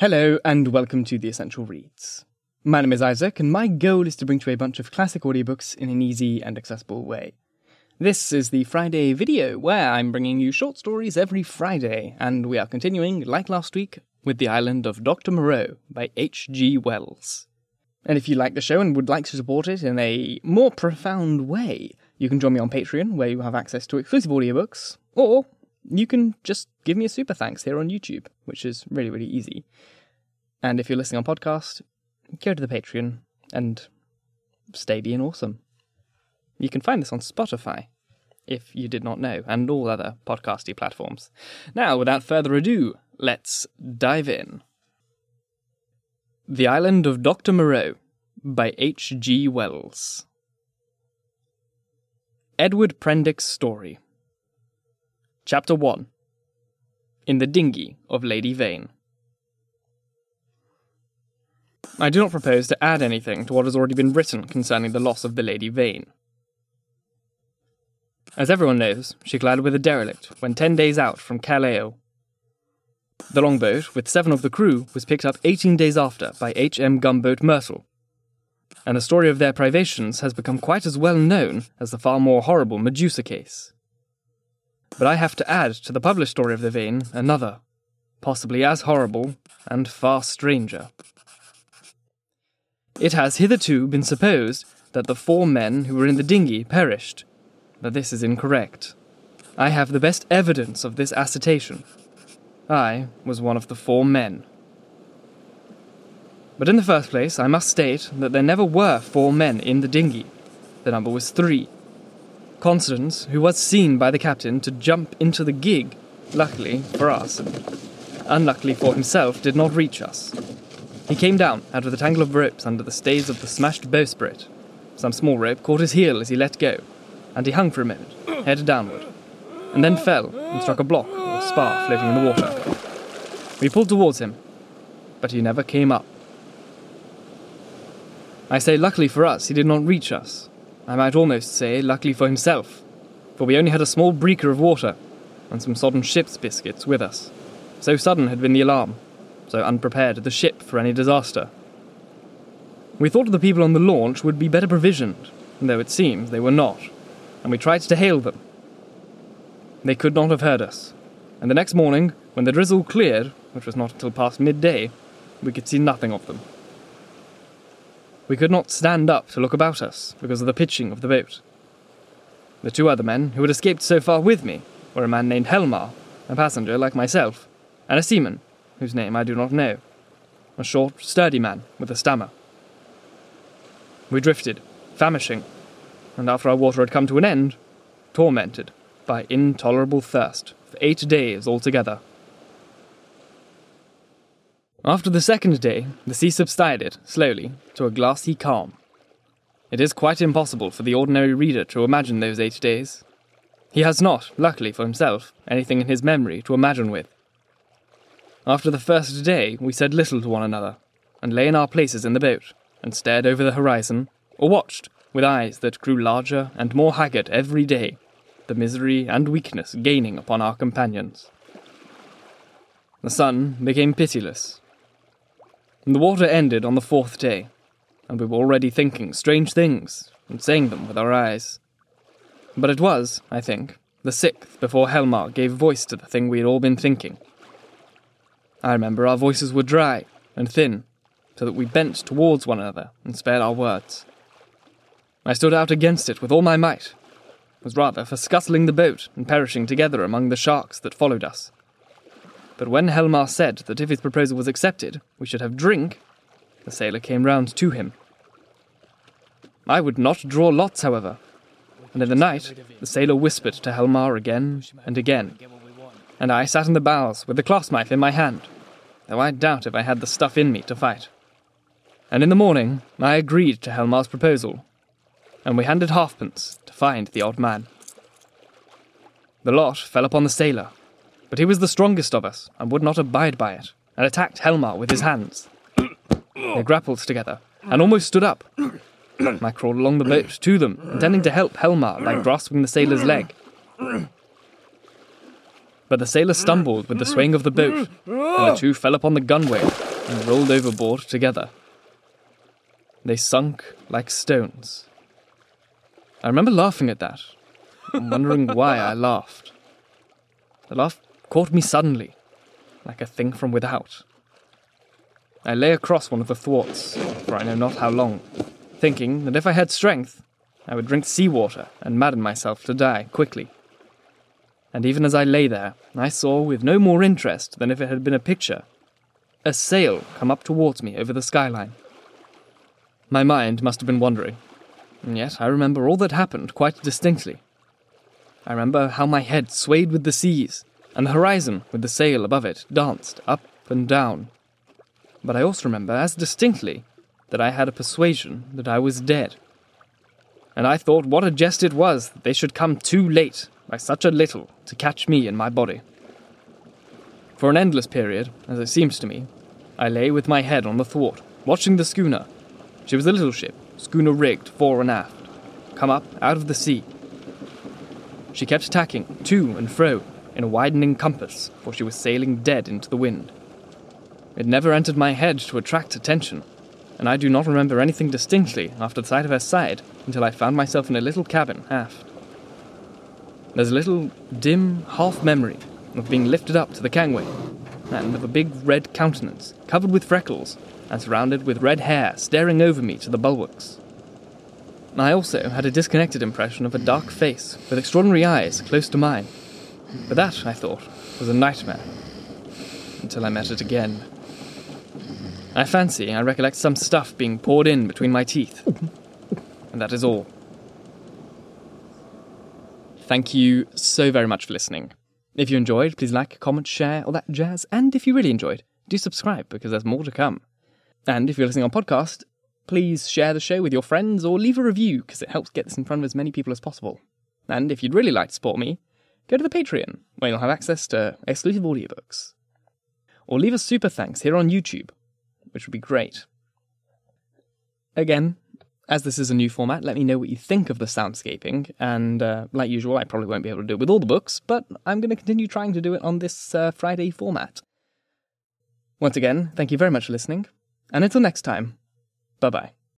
Hello, and welcome to The Essential Reads. My name is Isaac, and my goal is to bring to you a bunch of classic audiobooks in an easy and accessible way. This is the Friday video, where I'm bringing you short stories every Friday, and we are continuing, like last week, with The Island of Dr. Moreau by H.G. Wells. And if you like the show and would like to support it in a more profound way, you can join me on Patreon, where you have access to exclusive audiobooks, or you can just give me a super thanks here on YouTube, which is really, really easy. And if you're listening on podcast, go to the Patreon and stay being awesome. You can find this on Spotify, if you did not know, and all other podcasty platforms. Now, without further ado, let's dive in. The Island of Dr. Moreau by H.G. Wells. Edward Prendick's Story. Chapter 1 In the Dinghy of Lady Vain. I do not propose to add anything to what has already been written concerning the loss of the Lady Vain. As everyone knows, she collided with a derelict when ten days out from Callao. The longboat, with seven of the crew, was picked up 18 days after by H.M. gunboat Myrtle, and the story of their privations has become quite as well known as the far more horrible Medusa case. But I have to add to the published story of the Vain another, possibly as horrible and far stranger. It has hitherto been supposed that the four men who were in the dinghy perished, but this is incorrect. I have the best evidence of this assertion. I was one of the four men. But in the first place, I must state that there never were four men in the dinghy. The number was three. Constans, who was seen by the captain to jump into the gig, luckily for us, and unluckily for himself, did not reach us. He came down out of the tangle of ropes under the stays of the smashed bowsprit. Some small rope caught his heel as he let go, and he hung for a moment, head downward, and then fell and struck a block or spar floating in the water. We pulled towards him, but he never came up. I say luckily for us, he did not reach us. I might almost say luckily for himself, for we only had a small breaker of water and some sodden ship's biscuits with us. So sudden had been the alarm so unprepared the ship for any disaster. We thought the people on the launch would be better provisioned, though it seems they were not, and we tried to hail them. They could not have heard us, and the next morning, when the drizzle cleared, which was not until past midday, we could see nothing of them. We could not stand up to look about us because of the pitching of the boat. The two other men who had escaped so far with me were a man named Helmar, a passenger like myself, and a seaman whose name I do not know, a short, sturdy man with a stammer. We drifted, famishing, and after our water had come to an end, tormented by intolerable thirst for eight days altogether. After the second day, the sea subsided, slowly, to a glassy calm. It is quite impossible for the ordinary reader to imagine those eight days. He has not, luckily for himself, anything in his memory to imagine with. After the first day, we said little to one another, and lay in our places in the boat, and stared over the horizon, or watched, with eyes that grew larger and more haggard every day, the misery and weakness gaining upon our companions. The sun became pitiless. The water ended on the fourth day, and we were already thinking strange things and saying them with our eyes. But it was, I think, the sixth before Helmar gave voice to the thing we had all been thinking I remember our voices were dry and thin, so that we bent towards one another and spared our words. I stood out against it with all my might, was rather for scuttling the boat and perishing together among the sharks that followed us. But when Helmar said that if his proposal was accepted, we should have drink, the sailor came round to him. I would not draw lots, however, and in the night the sailor whispered to Helmar again and again and I sat in the bows with the clasp knife in my hand, though I doubt if I had the stuff in me to fight. And in the morning, I agreed to Helmar's proposal, and we handed halfpence to find the odd man. The lot fell upon the sailor, but he was the strongest of us and would not abide by it, and attacked Helmar with his hands. They grappled together and almost stood up. I crawled along the boat to them, intending to help Helmar by grasping the sailor's leg but the sailor stumbled with the swaying of the boat, and the two fell upon the gunwale, and rolled overboard together. They sunk like stones. I remember laughing at that, and wondering why I laughed. The laugh caught me suddenly, like a thing from without. I lay across one of the thwarts, for I know not how long, thinking that if I had strength, I would drink sea water and madden myself to die quickly. And even as I lay there, I saw, with no more interest than if it had been a picture, a sail come up towards me over the skyline. My mind must have been wandering, and yet I remember all that happened quite distinctly. I remember how my head swayed with the seas, and the horizon, with the sail above it, danced up and down. But I also remember as distinctly that I had a persuasion that I was dead. And I thought what a jest it was that they should come too late, by such a little, to catch me in my body. For an endless period, as it seems to me, I lay with my head on the thwart, watching the schooner. She was a little ship, schooner rigged fore and aft, come up out of the sea. She kept tacking to and fro in a widening compass, for she was sailing dead into the wind. It never entered my head to attract attention, and I do not remember anything distinctly after the sight of her side until I found myself in a little cabin aft. There's a little dim half memory of being lifted up to the gangway, and of a big red countenance, covered with freckles, and surrounded with red hair staring over me to the bulwarks. I also had a disconnected impression of a dark face with extraordinary eyes close to mine, but that, I thought, was a nightmare, until I met it again. I fancy I recollect some stuff being poured in between my teeth, and that is all. Thank you so very much for listening. If you enjoyed, please like, comment, share, all that jazz. And if you really enjoyed, do subscribe because there's more to come. And if you're listening on podcast, please share the show with your friends or leave a review because it helps get this in front of as many people as possible. And if you'd really like to support me, go to the Patreon, where you'll have access to exclusive audiobooks. Or leave a super thanks here on YouTube, which would be great. Again, as this is a new format, let me know what you think of the soundscaping. And uh, like usual, I probably won't be able to do it with all the books, but I'm going to continue trying to do it on this uh, Friday format. Once again, thank you very much for listening, and until next time, bye bye.